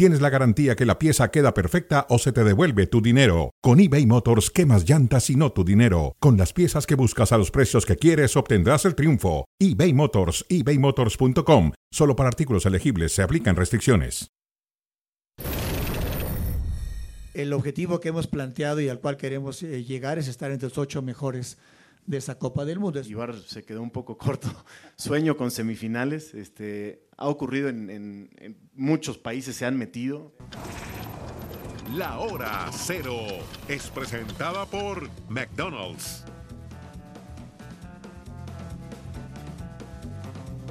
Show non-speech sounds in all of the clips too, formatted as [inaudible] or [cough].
tienes la garantía que la pieza queda perfecta o se te devuelve tu dinero. Con eBay Motors, quemas llantas y no tu dinero. Con las piezas que buscas a los precios que quieres, obtendrás el triunfo. eBay Motors, ebaymotors.com. Solo para artículos elegibles se aplican restricciones. El objetivo que hemos planteado y al cual queremos eh, llegar es estar entre los ocho mejores de esa Copa del Mundo. Ibar se quedó un poco corto. [laughs] Sueño con semifinales. Este, ha ocurrido en, en- en muchos países, se han metido. La hora cero es presentada por McDonald's.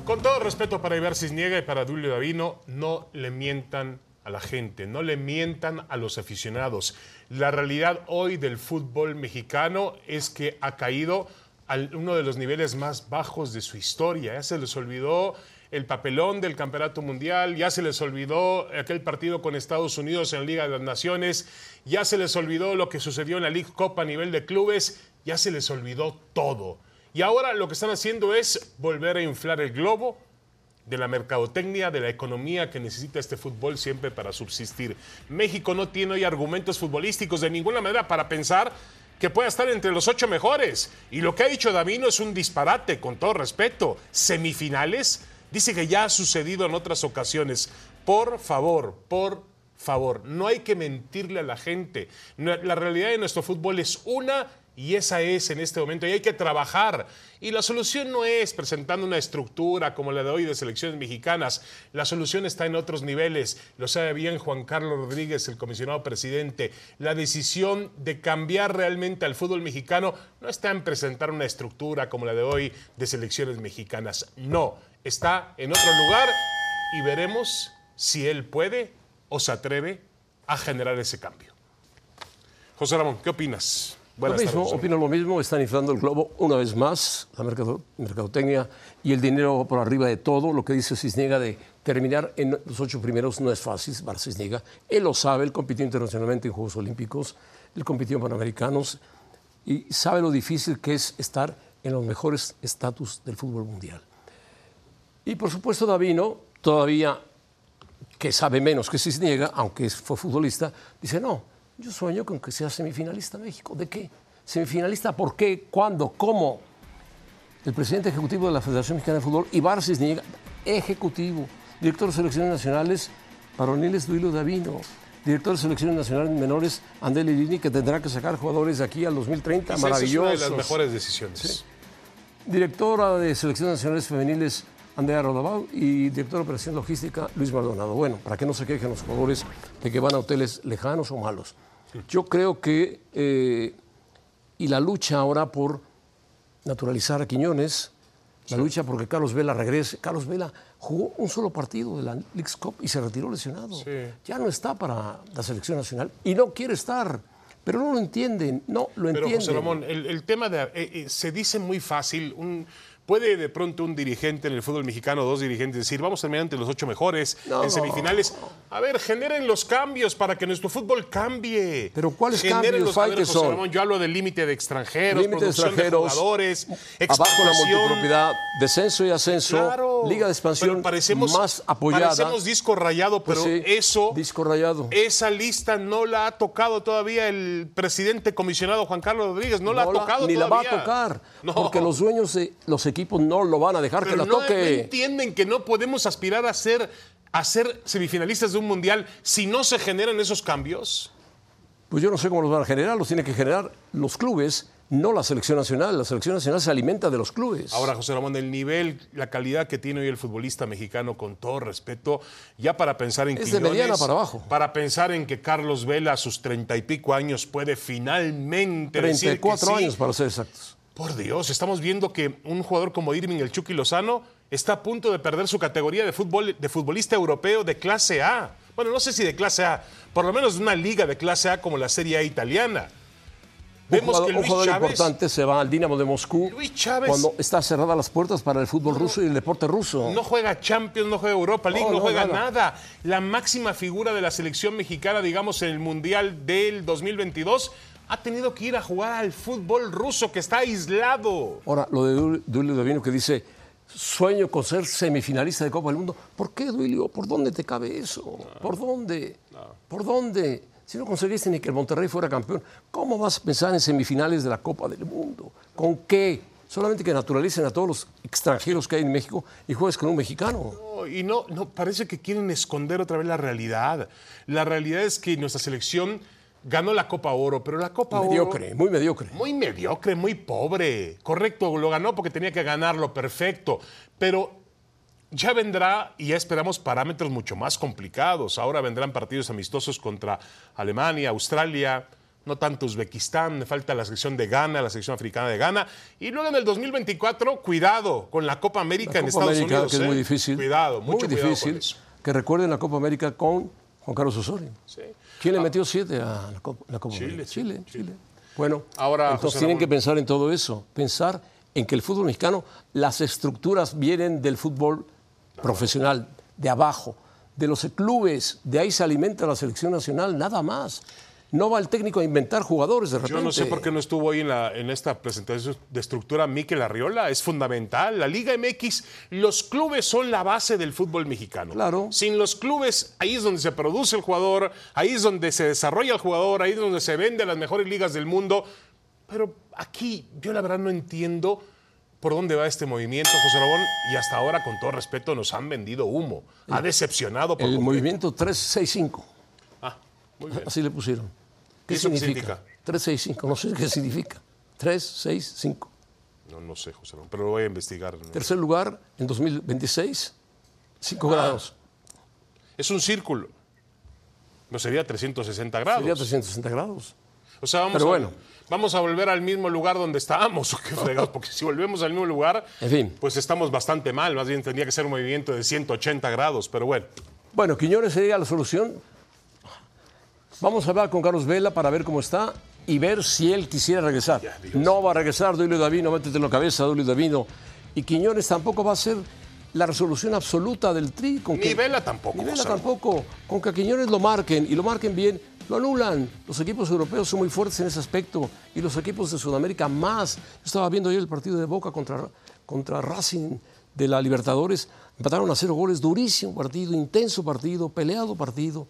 Con todo respeto para Ibar Cisniega y para Dulio Davino, no le mientan la gente, no le mientan a los aficionados. La realidad hoy del fútbol mexicano es que ha caído a uno de los niveles más bajos de su historia. Ya se les olvidó el papelón del Campeonato Mundial, ya se les olvidó aquel partido con Estados Unidos en la Liga de las Naciones, ya se les olvidó lo que sucedió en la League Cup a nivel de clubes, ya se les olvidó todo. Y ahora lo que están haciendo es volver a inflar el globo de la mercadotecnia, de la economía que necesita este fútbol siempre para subsistir. México no tiene hoy argumentos futbolísticos de ninguna manera para pensar que pueda estar entre los ocho mejores. Y lo que ha dicho Davino es un disparate, con todo respeto. Semifinales, dice que ya ha sucedido en otras ocasiones. Por favor, por favor, no hay que mentirle a la gente. La realidad de nuestro fútbol es una y esa es en este momento y hay que trabajar. Y la solución no es presentando una estructura como la de hoy de selecciones mexicanas. La solución está en otros niveles. Lo sabe bien Juan Carlos Rodríguez, el comisionado presidente. La decisión de cambiar realmente al fútbol mexicano no está en presentar una estructura como la de hoy de selecciones mexicanas. No, está en otro lugar y veremos si él puede o se atreve a generar ese cambio. José Ramón, ¿qué opinas? Lo mismo, tardes. opino lo mismo, están inflando el globo una vez más, la mercado- mercadotecnia y el dinero por arriba de todo. Lo que dice Cisniega de terminar en los ocho primeros no es fácil, Bar Cisniega. Él lo sabe, él compitió internacionalmente en Juegos Olímpicos, él compitió en Panamericanos y sabe lo difícil que es estar en los mejores estatus del fútbol mundial. Y por supuesto Davino, todavía que sabe menos que Cisniega, aunque fue futbolista, dice, no, yo sueño con que sea semifinalista México. ¿De qué? ¿Semifinalista por qué? ¿Cuándo? ¿Cómo? El presidente ejecutivo de la Federación Mexicana de Fútbol, Ibar Cisniega, ejecutivo, director de selecciones nacionales, varoniles Duilo Davino, director de selecciones nacionales menores, Andel Lini, que tendrá que sacar jugadores de aquí al 2030, Esa es una de las mejores decisiones. Directora de Selecciones Nacionales Femeniles, Andrea Rodabal, y director de Operación Logística, Luis Maldonado. Bueno, para que no se quejen los jugadores de que van a hoteles lejanos o malos. Yo creo que, eh, y la lucha ahora por naturalizar a Quiñones, la lucha porque Carlos Vela regrese. Carlos Vela jugó un solo partido de la Leagues Cup y se retiró lesionado. Ya no está para la selección nacional y no quiere estar. Pero no lo entienden, no lo Pero entienden. José Ramón, el, el tema de... eh, eh, se dice muy fácil, un, puede de pronto un dirigente en el fútbol mexicano, dos dirigentes, decir, vamos a terminar entre los ocho mejores No. en semifinales. A ver, generen los cambios para que nuestro fútbol cambie. Pero ¿cuáles Generen cambios los- que son? Ramón, yo hablo del límite de extranjeros, Límite de producción de extranjeros, jugadores, abajo la multipropiedad, descenso y ascenso, Claro. liga de expansión Pero parecemos, más apoyada. Parecemos disco rayado, Pues pero sí, eso, disco rayado. esa lista no la ha tocado todavía el presidente comisionado Juan Carlos Rodríguez, no, la ha tocado ni todavía. la va a tocar, No. porque los dueños de los equipos no lo van a dejar Pero que la no, toque. entienden que no podemos aspirar a ser, a ser semifinalistas de un mundial si no se generan esos cambios. Pues yo no sé cómo los van a generar, los tienen que generar los clubes, no la selección nacional. La selección nacional se alimenta de los clubes. Ahora, José Ramón, el nivel, la calidad que tiene hoy el futbolista mexicano, con todo respeto, ya para pensar en Es de mediana para abajo. Para pensar en que Carlos Vela a sus treinta y pico años puede finalmente decir que 34 sí. años para ser exactos. Por Dios, estamos viendo que un jugador como Irving el Chucky Lozano está a punto de perder su categoría de, fútbol, de futbolista europeo de clase A. Bueno, no sé si de clase A, por lo menos de una liga de clase A como la Serie A italiana. Vemos jugador, que un Luis jugador Chávez, importante se va al Dinamo de Moscú Luis Chávez- cuando está cerradas las puertas para el fútbol ruso y el deporte ruso. No juega Champions, no juega Europa League, No, no, no, juega nada. nada. La máxima figura de la selección mexicana, digamos, en el Mundial del 2022, ha tenido que ir a jugar al fútbol ruso, que está aislado. Ahora, lo de Duilio Davino que dice, sueño con ser semifinalista de Copa del Mundo. ¿Por qué, Duilio? ¿Por dónde te cabe eso? ¿Por dónde? ¿Por dónde? Si no conseguiste ni que el Monterrey fuera campeón, ¿cómo vas a pensar en semifinales de la Copa del Mundo? ¿Con qué? Solamente que naturalicen a todos los extranjeros que hay en México y juegues con un mexicano. No, y no, no, parece que quieren esconder otra vez la realidad. La realidad es que nuestra selección ganó la Copa Oro, pero la Copa Mediocre, Oro... muy mediocre. Muy mediocre, muy pobre. Correcto, lo ganó porque tenía que ganarlo, perfecto. Pero ya vendrá y ya esperamos parámetros mucho más complicados. Ahora vendrán partidos amistosos contra Alemania, Australia, no tanto Uzbekistán, me falta la selección de Ghana, la selección africana de Ghana. Y luego en el 2024, cuidado con la Copa América La en Copa Estados América, Unidos. que es ¿eh? muy difícil. Cuidado, mucho muy cuidado difícil. con eso. Que recuerden la Copa América con Juan Carlos Osorio. Sí. ¿Quién le metió siete a la Copa, la Copa Chile, Chile, Chile. Bueno, Ahora, entonces José tienen Ramón. que pensar en todo eso. Pensar en que el fútbol mexicano, las estructuras vienen del fútbol profesional, de abajo, de los clubes, de ahí se alimenta la selección nacional, nada más. No va el técnico a inventar jugadores de repente. Yo no sé por qué no estuvo hoy en, la- en esta presentación de estructura Miquel Arriola. Es fundamental. La Liga MX, los clubes son la base del fútbol mexicano. Claro. Sin los clubes, ahí es donde se produce el jugador, ahí es donde se desarrolla el jugador, ahí es donde se vende las mejores ligas del mundo. Pero aquí, yo la verdad no entiendo por dónde va este movimiento, José Rabón, y hasta ahora, con todo respeto, nos han vendido humo. Ha decepcionado por El completo. movimiento 365, Ah, muy bien. así le pusieron. ¿Qué ¿Y eso significa? significa? 365, no sé qué significa. 365. No, no sé, José Rabón, pero lo voy a investigar. Tercer lugar en 2026, 5 Ah. grados. Es un círculo. No sería 360 grados. Sería 360 grados. O sea, vamos, Pero a, bueno. vamos a volver al mismo lugar donde estábamos. [laughs] ¿o qué fregados? Porque si volvemos al mismo lugar, En fin. pues estamos bastante mal. Más bien tendría que ser un movimiento de 180 grados. Pero bueno, Bueno, Quiñones sería la solución. Vamos a hablar con Carlos Vela para ver cómo está y ver si él quisiera regresar. No va a regresar Duilio Davino, métete en la cabeza, Duilio Davino. Y Quiñones tampoco va a ser la resolución absoluta del tri. Con Ni que- Vela tampoco, Ni Vela tampoco. Con que a Quiñones lo marquen y lo marquen bien, lo anulan. Los equipos europeos son muy fuertes en ese aspecto y los equipos de Sudamérica más. Yo estaba viendo ayer el partido de Boca contra, contra Racing de la Libertadores. Empataron a cero goles, durísimo partido, intenso partido, peleado partido.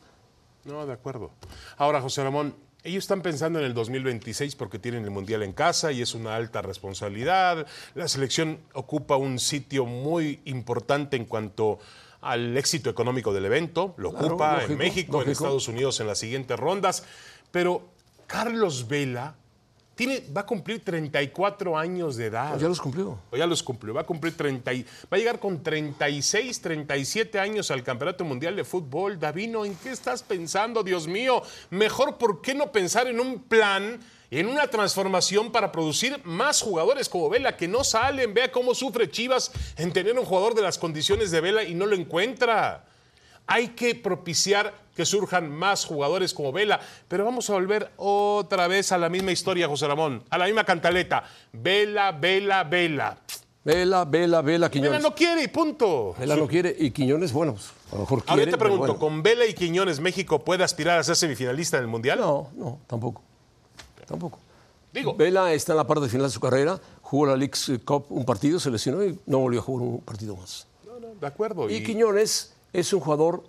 No, de acuerdo. Ahora, José Ramón, ellos están pensando en el 2026 porque tienen el Mundial en casa y es una alta responsabilidad. La selección ocupa un sitio muy importante en cuanto al éxito económico del evento. Lo Claro, ocupa en lógico, México, en. Estados Unidos en las siguientes rondas. Pero Carlos Vela tiene, va a cumplir 34 años de edad. Ya los cumplió. O ya los cumplió, va a cumplir 30, y- va a llegar con 36, 37 años al Campeonato Mundial de Fútbol. Davino, ¿en qué estás pensando, Dios mío? Mejor, ¿por qué no pensar en un plan, en una transformación para producir más jugadores como Vela que no salen? Vea cómo sufre Chivas en tener un jugador de las condiciones de Vela y no lo encuentra. Hay que propiciar que surjan más jugadores como Vela, pero vamos a volver otra vez a la misma historia, José Ramón, a la misma cantaleta. Vela, Vela, Vela. Vela, Vela, Vela, Quiñones. Vela no quiere y punto. Vela no quiere y Quiñones, bueno, pues a lo mejor quiere. Ahora te pregunto, bueno. ¿con Vela y Quiñones México puede aspirar a ser semifinalista en el Mundial? No, no, tampoco. Tampoco. Digo, Vela está en la parte final de su carrera, jugó la League Cup un partido, se lesionó y no volvió a jugar un partido más. no, no, de acuerdo. Y Quiñones es un jugador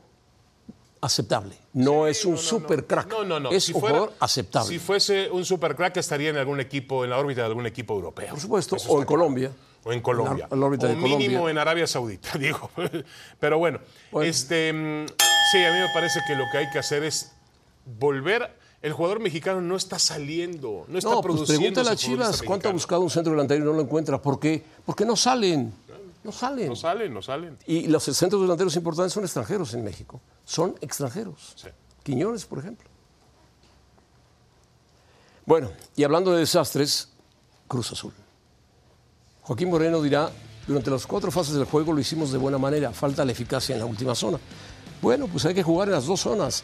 aceptable, no es un no, super crack, No, no, no. es Si un fuera- jugador aceptable. Si fuese un super crack estaría en algún equipo, en la órbita de algún equipo europeo. por supuesto, Eso o en Colombia. O en Colombia. En la- órbita o de mínimo Colombia. en Arabia Saudita, [laughs] digo. Pero bueno, Bueno. este mm, sí, a mí me parece que lo que hay que hacer es volver. El jugador mexicano no está saliendo, no está No, pues produciendo. pregúntale a Chivas cuánto ha buscado un centro delantero y no lo encuentra. ¿Por qué? Porque no salen. No salen. No salen, no salen. Y los centros delanteros importantes son extranjeros en México. Son extranjeros. Sí. Quiñones, por ejemplo. Bueno, y hablando de desastres, Cruz Azul. Joaquín Moreno dirá, durante las cuatro fases del juego lo hicimos de buena manera, falta la eficacia en la última zona. Bueno, pues hay que jugar en las dos zonas,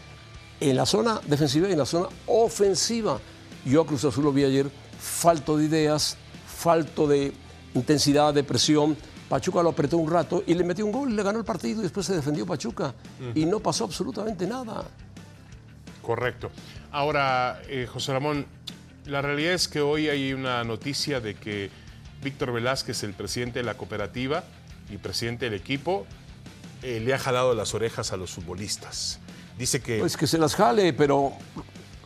en la zona defensiva y en la zona ofensiva. Yo a Cruz Azul lo vi ayer falto de ideas, falto de intensidad, de presión. Pachuca lo apretó un rato y le metió un gol, le ganó el partido y después se defendió Pachuca. Y no pasó absolutamente nada. Correcto. Ahora, eh, José Ramón, la realidad es que hoy hay una noticia de que Víctor Velázquez, el presidente de la cooperativa y presidente del equipo, eh, le ha jalado las orejas a los futbolistas. Dice que... Pues que se las jale, pero...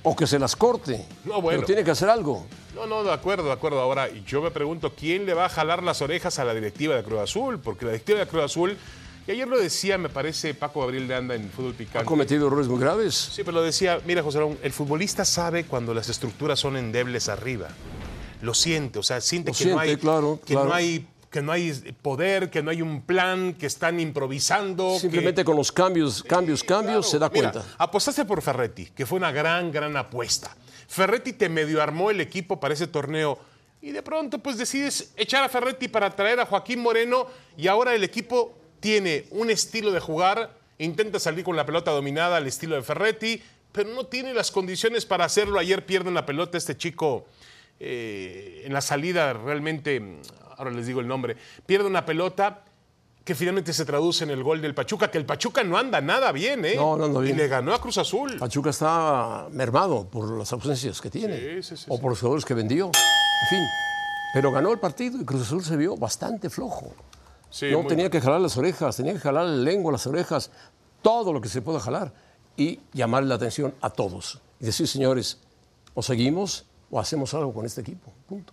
O que se las corte. No, bueno. Pero tiene que hacer algo. No, no, de acuerdo, de acuerdo. Ahora, yo me pregunto, ¿quién le va a jalar las orejas a la directiva de Cruz Azul? Porque la directiva de Cruz Azul, y ayer lo decía, me parece, Paco Gabriel de Anda en Fútbol Ha Picante. cometido errores muy graves. Sí, pero lo decía, mira, José Ramón, el futbolista sabe cuando las estructuras son endebles arriba. Lo siente, o sea, siente Lo que no hay claro, que claro. no hay que no hay poder, que no hay un plan, que están improvisando. Simplemente que- con los cambios, cambios, cambios, se da Mira, cuenta. apostaste por Ferretti, que fue una gran, gran apuesta. Ferretti te medio armó el equipo para ese torneo y de pronto pues decides echar a Ferretti para traer a Joaquín Moreno y ahora el equipo tiene un estilo de jugar, intenta salir con la pelota dominada al estilo de Ferretti, pero no tiene las condiciones para hacerlo. Ayer pierde una pelota este chico eh, en la salida realmente, ahora les digo el nombre, pierde una pelota que finalmente se traduce en el gol del Pachuca, que el Pachuca no anda nada bien, ¿eh? No, bien. Y le ganó a Cruz Azul. Pachuca está mermado por las ausencias que tiene Sí, sí, sí, o por los jugadores que vendió. En fin, pero ganó el partido y Cruz Azul se vio bastante flojo. No tenía mal. que jalar las orejas, tenía que jalar la lengua, las orejas, todo lo que se pueda jalar y llamarle la atención a todos. Y decir, señores, o seguimos o hacemos algo con este equipo. Punto.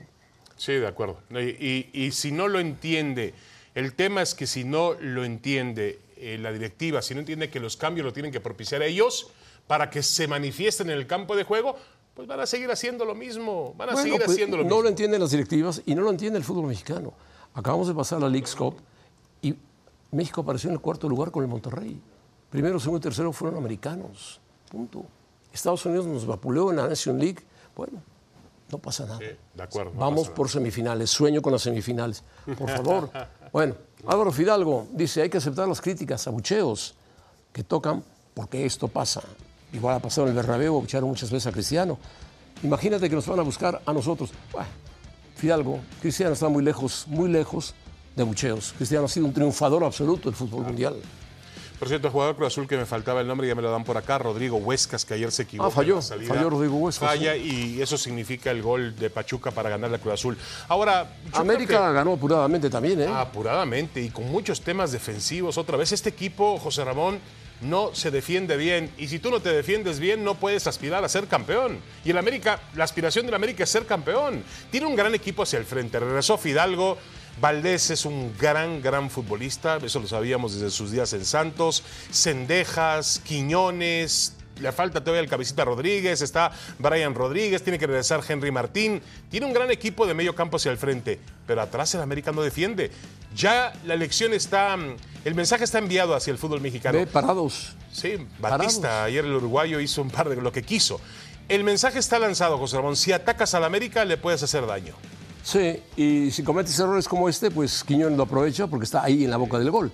Sí, de acuerdo. Y, y- y si no lo entiende, el tema es que si no lo entiende eh, la directiva, si no entiende que los cambios lo tienen que propiciar ellos para que se manifiesten en el campo de juego, pues van a seguir haciendo lo mismo, van a Bueno, seguir pues, haciendo lo no mismo. lo entienden las directivas y no lo entiende el fútbol mexicano. Acabamos de pasar la League's Cup y México apareció en el cuarto lugar con el Monterrey. Primero, segundo y tercero fueron americanos. Punto. Estados Unidos nos vapuleó en la Nation League. Bueno, no pasa nada. Sí, de acuerdo. no Vamos por semifinales, sueño con las semifinales. Por favor. [laughs] bueno, Álvaro Fidalgo dice, hay que aceptar las críticas, abucheos que tocan porque esto pasa. Igual ha pasado en el Bernabéu, abuchearon muchas veces a Cristiano. Imagínate que nos van a buscar a nosotros. Fidalgo, Cristiano está muy lejos, muy lejos de abucheos. Cristiano ha sido un triunfador absoluto del fútbol mundial. Por cierto, el jugador Cruz Azul que me faltaba el nombre, ya me lo dan por acá, Rodrigo Huescas, que ayer se equivocó. Ah, falló, salida. falló Rodrigo Huescas, Falla y eso significa el gol de Pachuca para ganar la Cruz Azul. Ahora, América que- ganó apuradamente también, ¿eh? Apuradamente y con muchos temas defensivos. Otra vez, este equipo, José Ramón, no se defiende bien. Y si tú no te defiendes bien, no puedes aspirar a ser campeón. Y el América, la aspiración del América es ser campeón. Tiene un gran equipo hacia el frente. Regresó Fidalgo. Valdés es un gran, gran futbolista. Eso lo sabíamos desde sus días en Santos. Cendejas, Quiñones. Le falta todavía el cabecita Rodríguez, está Brian Rodríguez, tiene que regresar Henry Martín. Tiene un gran equipo de medio campo hacia el frente, pero atrás el América no defiende. Ya la elección está, el mensaje está enviado hacia el fútbol mexicano. Ve parados. Sí, Batista, Parados. ayer el uruguayo hizo un par de lo que quiso. El mensaje está lanzado, José Ramón. Si atacas al América, le puedes hacer daño. Sí, y si cometes errores como este, pues Quiñones lo aprovecha porque está ahí en la boca del gol.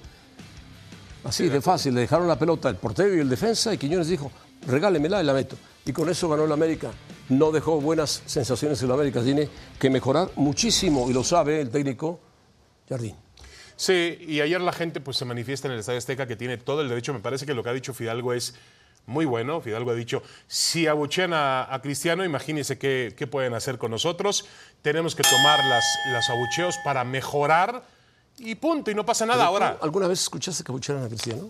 Así de fácil, le dejaron la pelota el portero y el defensa y Quiñones dijo, regálemela y la meto. Y con eso ganó el América. No dejó buenas sensaciones en el América, tiene que mejorar muchísimo y lo sabe el técnico Jardín. Sí, y ayer la gente pues se manifiesta en el Estadio Azteca que tiene todo el derecho. Me parece que lo que ha dicho Fidalgo es muy bueno. Fidalgo ha dicho, si abuchean a, a Cristiano, imagínense qué, qué pueden hacer con nosotros. Tenemos que tomar las, las abucheos para mejorar y punto, y no pasa nada. Ahora, ¿Alguna vez escuchaste que abuchearan a Cristiano?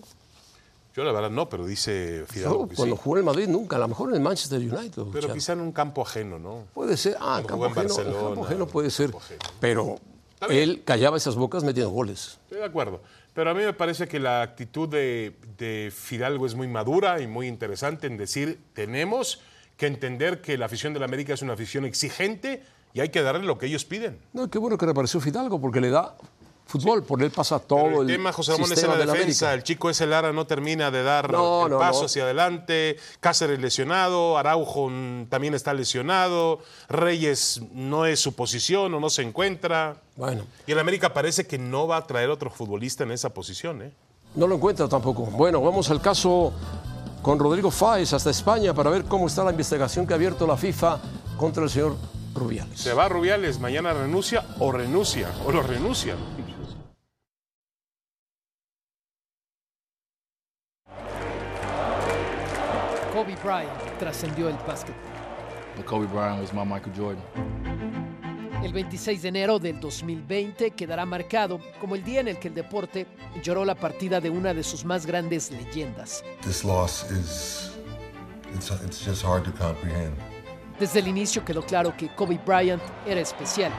yo la verdad no, pero dice Fidalgo No, que cuando sí. jugó en el Madrid nunca, a lo mejor en el Manchester United. Pero quizá en un campo ajeno, ¿no? Puede ser, ah, en campo en ajeno, en campo ajeno puede ser, pero él callaba esas bocas metiendo goles. Estoy de acuerdo. Pero a mí me parece que la actitud de, de Fidalgo es muy madura y muy interesante en decir, tenemos que entender que la afición del América es una afición exigente y hay que darle lo que ellos piden. No, qué bueno que reapareció Fidalgo porque le da fútbol, por él pasa todo Pero el, el tema, José Ramón, es en la de la defensa. El chico ese Lara no termina de dar No, el no, paso no. hacia adelante. Cáceres lesionado, Araujo también está lesionado, Reyes no es su posición o no se encuentra. Bueno, Y el América parece que no va a traer otro futbolista en esa posición. ¿eh? no lo encuentra tampoco. Bueno, vamos al caso con Rodrigo Fáez hasta España para ver cómo está la investigación que ha abierto la FIFA contra el señor Rubiales. Se va Rubiales, mañana renuncia o renuncia, o lo renuncia. Kobe Bryant trascendió el básquet. Kobe Bryant was my Michael Jordan. El 26 de enero del 2020 quedará marcado como el día en el que el deporte lloró la partida de una de sus más grandes leyendas. This loss is it's, it's just hard to comprehend. Desde el inicio quedó claro que Kobe Bryant era especial.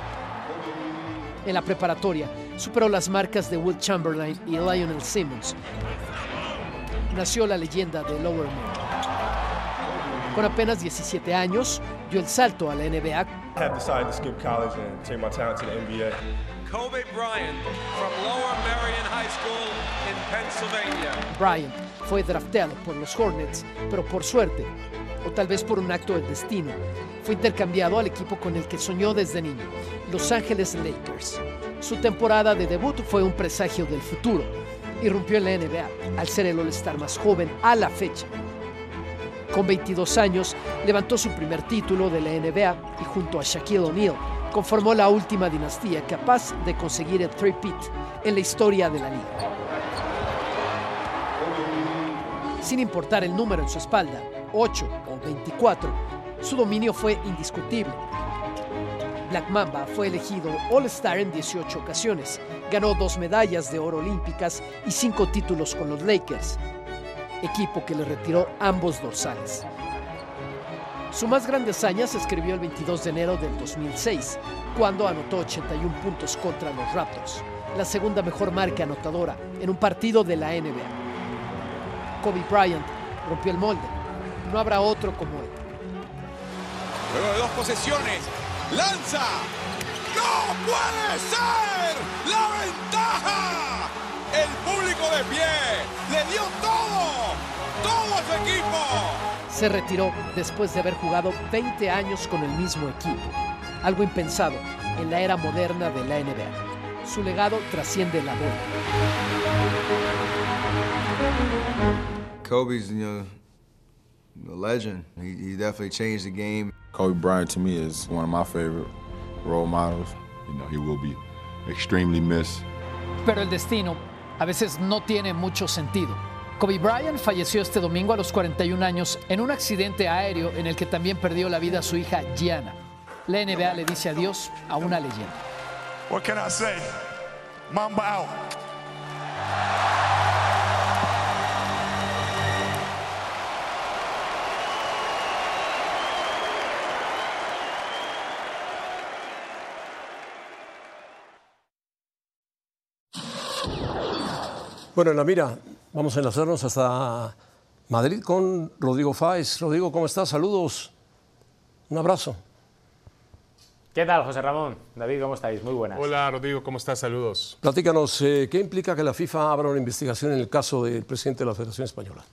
En la preparatoria superó las marcas de Will Chamberlain y Lionel Simmons. Nació la leyenda de Lower Moon. Con apenas 17 años, dio el salto a la NBA. have decided to skip college and take my talent to the NBA. Kobe Bryant from Lower Marion High School in Pennsylvania. Bryant fue drafteado por los Hornets, pero por suerte, o tal vez por un acto del destino, fue intercambiado al equipo con el que soñó desde niño, Los Ángeles Lakers. Su temporada de debut fue un presagio del futuro. Irrumpió en la NBA al ser el All-Star más joven a la fecha. Con 22 años, levantó su primer título de la NBA y junto a Shaquille O'Neal conformó la última dinastía capaz de conseguir el three-peat en la historia de la liga. Sin importar el número en su espalda, 8 o 24, su dominio fue indiscutible. Black Mamba fue elegido All-Star en 18 ocasiones, ganó dos medallas de oro olímpicas y cinco títulos con los Lakers, equipo que le retiró ambos dorsales. Su más grande hazaña se escribió el 22 de enero del 2006, cuando anotó 81 puntos contra los Raptors, la segunda mejor marca anotadora en un partido de la NBA. Kobe Bryant rompió el molde. No habrá otro como él. Luego de dos posesiones, lanza. ¡No puede ser! ¡La ventaja! El público de pie le dio todo, todo a su equipo. Se retiró después de haber jugado 20 años con el mismo equipo, algo impensado en la era moderna de la NBA. Su legado trasciende la bola. Kobe's, you know, a legend. He, he definitely changed the game. Kobe Bryant to me is one of my favorite role models. You know, he will be extremely missed. Pero el destino a veces no tiene mucho sentido. Kobe Bryant falleció este domingo a los 41 años en un accidente aéreo en el que también perdió la vida su hija Gianna. La NBA le dice adiós a una leyenda. What can I say? Mamba. Bueno, en la mira, vamos a enlazarnos hasta Madrid con Rodrigo Fáez. Rodrigo, ¿cómo estás? Saludos. Un abrazo. ¿Qué tal, José Ramón? David, ¿cómo estáis? Muy buenas. Hola, Rodrigo, ¿cómo estás? Saludos. Platícanos, eh, ¿qué implica que la FIFA abra una investigación en el caso del presidente de la Federación Española?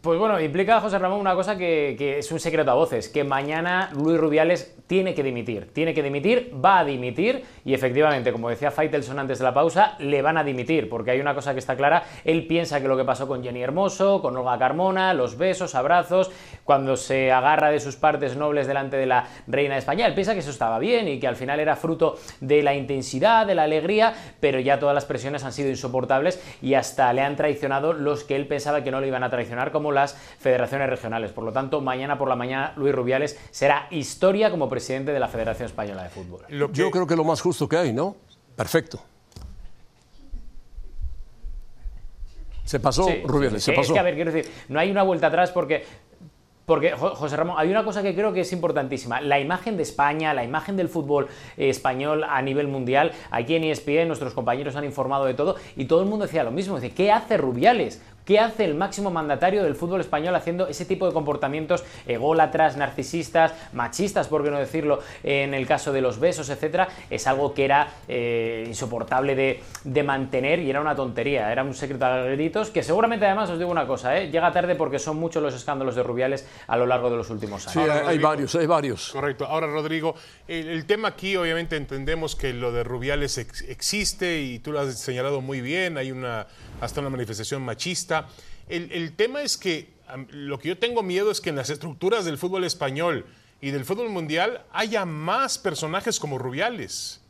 Pues bueno, implica, José Ramón, una cosa que, es un secreto a voces, que mañana Luis Rubiales tiene que dimitir, tiene que dimitir, va a dimitir y efectivamente, como decía Faitelson antes de la pausa, le van a dimitir, porque hay una cosa que está clara, él piensa que lo que pasó con Jenny Hermoso, con Olga Carmona, los besos, abrazos, cuando se agarra de sus partes nobles delante de la reina de España, él piensa que eso estaba bien y que al final era fruto de la intensidad, de la alegría, pero ya todas las presiones han sido insoportables y hasta le han traicionado los que él pensaba que no le iban a traicionar, como las federaciones regionales. Por lo tanto, mañana por la mañana Luis Rubiales será historia como presidente de la Federación Española de Fútbol. Lo que... Yo creo que lo más justo que hay, ¿no? Perfecto. Se pasó, sí, Rubiales, sí, se pasó. Es que, a ver, quiero decir, no hay una vuelta atrás porque porque, José Ramón, hay una cosa que creo que es importantísima. La imagen de España, la imagen del fútbol español a nivel mundial. Aquí en ESPN nuestros compañeros han informado de todo y todo el mundo decía lo mismo. Dice, ¿qué hace Rubiales? ¿Qué hace el máximo mandatario del fútbol español haciendo ese tipo de comportamientos ególatras, narcisistas, machistas, por qué no decirlo, en el caso de los besos, etcétera? Es algo que era eh, insoportable de, de, mantener y era una tontería, era un secreto a gritos que seguramente además os digo una cosa, ¿eh? llega tarde porque son muchos los escándalos de Rubiales a lo largo de los últimos años. Sí, hay, hay varios, hay varios. Correcto. Ahora, Rodrigo, el, el, tema aquí obviamente entendemos que lo de Rubiales ex, existe y tú lo has señalado muy bien, hay una hasta una manifestación machista el, el tema es que lo que yo tengo miedo es que en las estructuras del fútbol español y del fútbol mundial haya más personajes como Rubiales.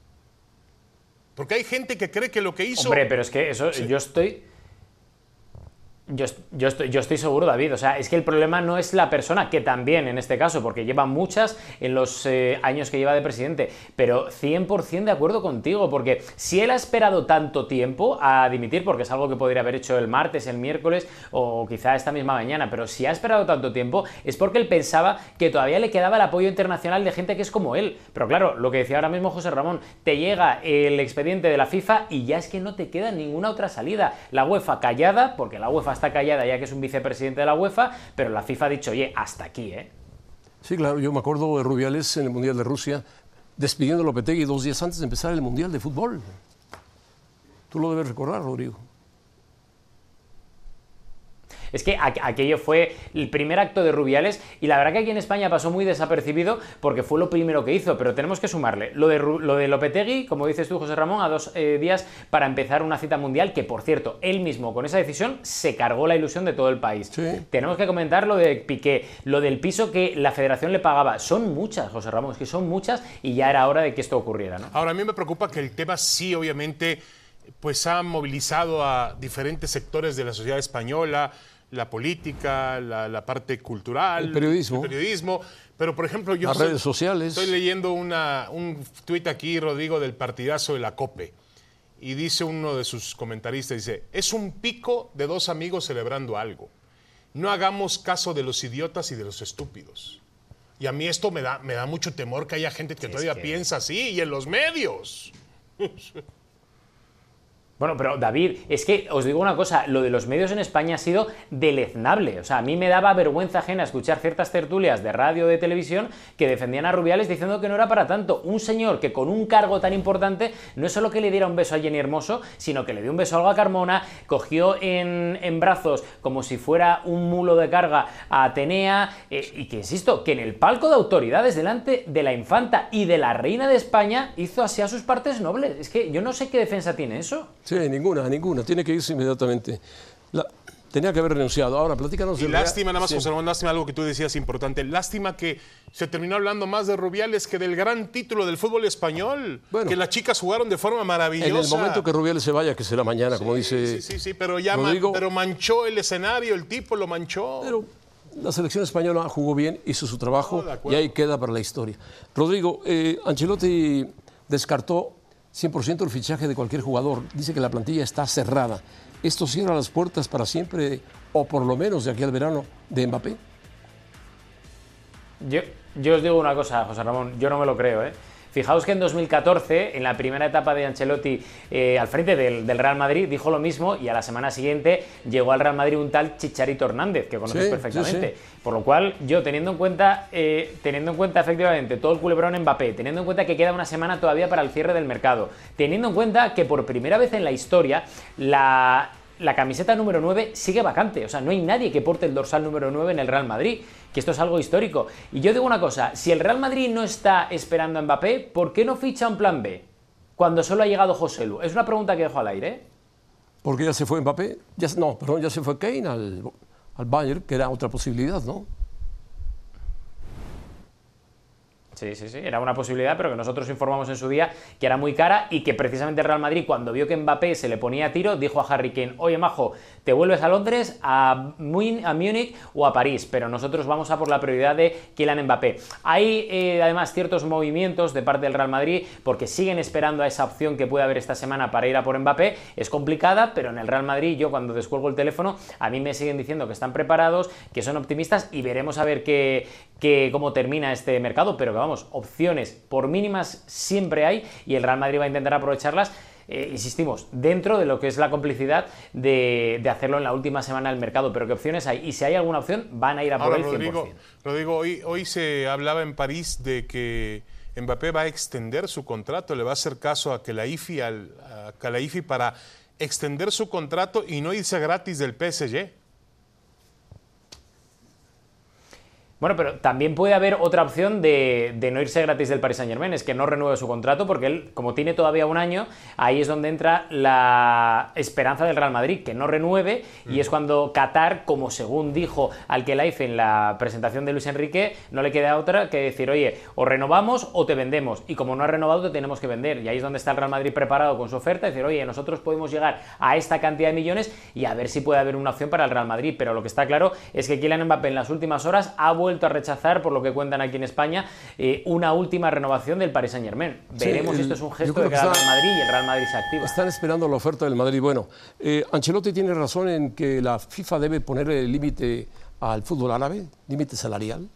Porque hay gente que cree que lo que hizo... Hombre, pero es que eso, yo estoy. Yo, yo estoy, yo estoy seguro, David. O sea, es que el problema no es la persona, que también en este caso, porque lleva muchas en los eh, años que lleva de presidente, pero 100% de acuerdo contigo, porque si él ha esperado tanto tiempo a dimitir, porque es algo que podría haber hecho el martes, el miércoles o quizá esta misma mañana, pero si ha esperado tanto tiempo es porque él pensaba que todavía le quedaba el apoyo internacional de gente que es como él. Pero claro, lo que decía ahora mismo José Ramón, te llega el expediente de la FIFA y ya es que no te queda ninguna otra salida. La UEFA callada, porque la UEFA está callada ya que es un vicepresidente de la UEFA, pero la FIFA ha dicho, oye, hasta aquí, ¿eh? Sí, claro, yo me acuerdo de Rubiales en el Mundial de Rusia despidiendo a Lopetegui dos días antes de empezar el Mundial de Fútbol. Tú lo debes recordar, Rodrigo. Es que aqu- aquello fue el primer acto de Rubiales y la verdad que aquí en España pasó muy desapercibido porque fue lo primero que hizo, pero tenemos que sumarle lo de, Ru- lo de Lopetegui, como dices tú, José Ramón, a dos eh, días para empezar una cita mundial que, por cierto, él mismo con esa decisión se cargó la ilusión de todo el país. Tenemos que comentar lo de Piqué, lo del piso que la federación le pagaba. Son muchas, José Ramón, es que son muchas y ya era hora de que esto ocurriera, ¿no? Ahora, a mí me preocupa que el tema sí, obviamente, pues ha movilizado a diferentes sectores de la sociedad española, la política, la, la parte cultural, El periodismo. el periodismo. Pero, por ejemplo, yo Las estoy- redes sociales. estoy leyendo una, un tuit aquí, Rodrigo, del partidazo de la COPE. Y dice uno de sus comentaristas, dice, es un pico de dos amigos celebrando algo. No hagamos caso de los idiotas y de los estúpidos. Y a mí esto me da, me da mucho temor que haya gente que todavía que- piensa así y en los medios. [laughs] Bueno, pero David, es que os digo una cosa, lo de los medios en España ha sido deleznable. O sea, a mí me daba vergüenza ajena escuchar ciertas tertulias de radio o de televisión que defendían a Rubiales diciendo que no era para tanto. Un señor que con un cargo tan importante no es solo que le diera un beso a Jenny Hermoso, sino que le dio un beso a Olga Carmona, cogió en, brazos como si fuera un mulo de carga a Atenea eh, y que, insisto, que en el palco de autoridades delante de la infanta y de la reina de España hizo así a sus partes nobles. Es que yo no sé qué defensa tiene eso. Sí, ninguna, ninguna. Tiene que irse inmediatamente. La- tenía que haber renunciado. Ahora, platícanos Y lástima, nada más, Sí. José Ramón, lástima algo que tú decías importante. Lástima que se terminó hablando más de Rubiales que del gran título del fútbol español. que las chicas jugaron de forma maravillosa. En el momento que Rubiales se vaya, que será mañana, como dice. Sí, sí, pero ya man- Rodrigo, pero manchó el escenario, el tipo lo manchó. Pero la selección española jugó bien, hizo su trabajo y ahí queda para la historia. Rodrigo, eh, Ancelotti descartó 100% el fichaje de cualquier jugador. Dice que la plantilla está cerrada. ¿Esto cierra las puertas para siempre, o por lo menos de aquí al verano, de Mbappé? Yo, yo os digo una cosa, José Ramón, yo no me lo creo, ¿eh? Fijaos que en 2014, en la primera etapa de Ancelotti eh, al frente del, del Real Madrid, dijo lo mismo y a la semana siguiente llegó al Real Madrid un tal Chicharito Hernández, que conoces Sí, perfectamente. sí, Por lo cual, yo teniendo en cuenta, eh, teniendo en cuenta efectivamente todo el culebrón Mbappé, teniendo en cuenta que queda una semana todavía para el cierre del mercado, teniendo en cuenta que por primera vez en la historia la, la camiseta número 9 sigue vacante. O sea, no hay nadie que porte el dorsal número 9 en el Real Madrid, que esto es algo histórico. Y yo digo una cosa, si el Real Madrid no está esperando a Mbappé, ¿por qué no ficha un plan B? Cuando solo ha llegado José Lu. Es una pregunta que dejo al aire. ¿eh? Porque ya se fue Mbappé, no, perdón, ya se fue Kane al, al Bayern, que era otra posibilidad, ¿no? Sí, sí, sí, era una posibilidad, pero que nosotros informamos en su día que era muy cara y que precisamente Real Madrid, cuando vio que Mbappé se le ponía a tiro, dijo a Harry Kane, oye, majo, te vuelves a Londres, a, Múnich o a París, pero nosotros vamos a por la prioridad de Kylian Mbappé. Hay eh, además ciertos movimientos de parte del Real Madrid porque siguen esperando a esa opción que puede haber esta semana para ir a por Mbappé. Es complicada, pero en el Real Madrid yo cuando descuelgo el teléfono a mí me siguen diciendo que están preparados, que son optimistas y veremos a ver qué- cómo termina este mercado, pero que vamos, opciones por mínimas siempre hay y el Real Madrid va a intentar aprovecharlas. Eh, insistimos, dentro de lo que es la complicidad de, de hacerlo en la última semana del mercado, pero qué opciones hay. Y si hay alguna opción, van a ir a por el 100%. Rodrigo, Rodrigo hoy, hoy se hablaba en París de que Mbappé va a extender su contrato, le va a hacer caso a que la IFI, al, a que la IFI para extender su contrato y no irse gratis del PSG. Bueno, pero también puede haber otra opción de, de, no irse gratis del Paris Saint Germain, es que no renueve su contrato, porque él, como tiene todavía un año, ahí es donde entra la esperanza del Real Madrid, que no renueve, y es cuando Qatar, como según dijo Alkelaife en la presentación de Luis Enrique, no le queda otra que decir, oye, o renovamos o te vendemos, y como no ha renovado, te tenemos que vender, y ahí es donde está el Real Madrid preparado con su oferta, decir, oye, nosotros podemos llegar a esta cantidad de millones y a ver si puede haber una opción para el Real Madrid, pero lo que está claro es que Kylian Mbappé en las últimas horas ha vuelto vuelto a rechazar, por lo que cuentan aquí en España, eh, una última renovación del Paris Saint Germain. Veremos el, si esto es un gesto de que el Real Madrid y el Real Madrid se activa. Están esperando la oferta del Madrid. Bueno, eh, Ancelotti tiene razón en que la FIFA debe poner el límite al fútbol árabe, límite salarial.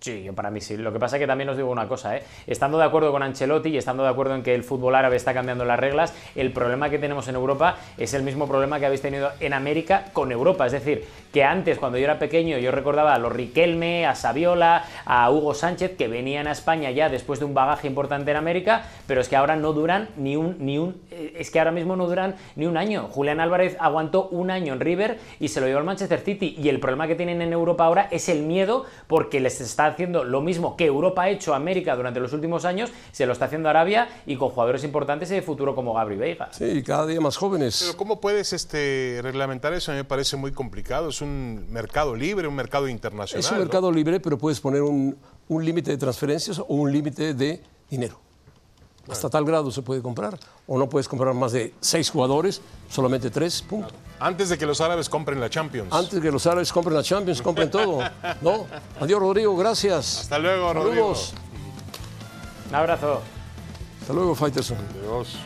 Sí, para mí sí. Lo que pasa es que también os digo una cosa, ¿eh? estando de acuerdo con Ancelotti y estando de acuerdo en que el fútbol árabe está cambiando las reglas, el problema que tenemos en Europa es el mismo problema que habéis tenido en América con Europa. Es decir, que antes, cuando yo era pequeño, yo recordaba a los Riquelme, a Saviola, a Hugo Sánchez, que venían a España ya después de un bagaje importante en América, pero es que ahora no duran ni un, ni un, eh, es que ahora mismo no duran ni un año. Julián Álvarez aguantó un año en River y se lo llevó al Manchester City. Y el problema que tienen en Europa ahora es el miedo porque les está haciendo lo mismo que Europa ha hecho a América durante los últimos años, se lo está haciendo Arabia y con jugadores importantes de futuro como Gabri Veiga. Sí, cada día más jóvenes. Pero ¿cómo puedes este, reglamentar eso? A mí me parece muy complicado. Es un mercado libre, un mercado internacional. Es un mercado libre, pero puedes poner un, un límite de transferencias o un límite de dinero. Hasta tal grado se puede comprar. O no puedes comprar más de seis jugadores, solamente tres, punto. Antes de que los árabes compren la Champions. Antes de que los árabes compren la Champions, compren todo. ¿No? Adiós, Rodrigo, gracias. Hasta luego, Rodrigo. Un abrazo. Hasta luego, Fighterson. Adiós.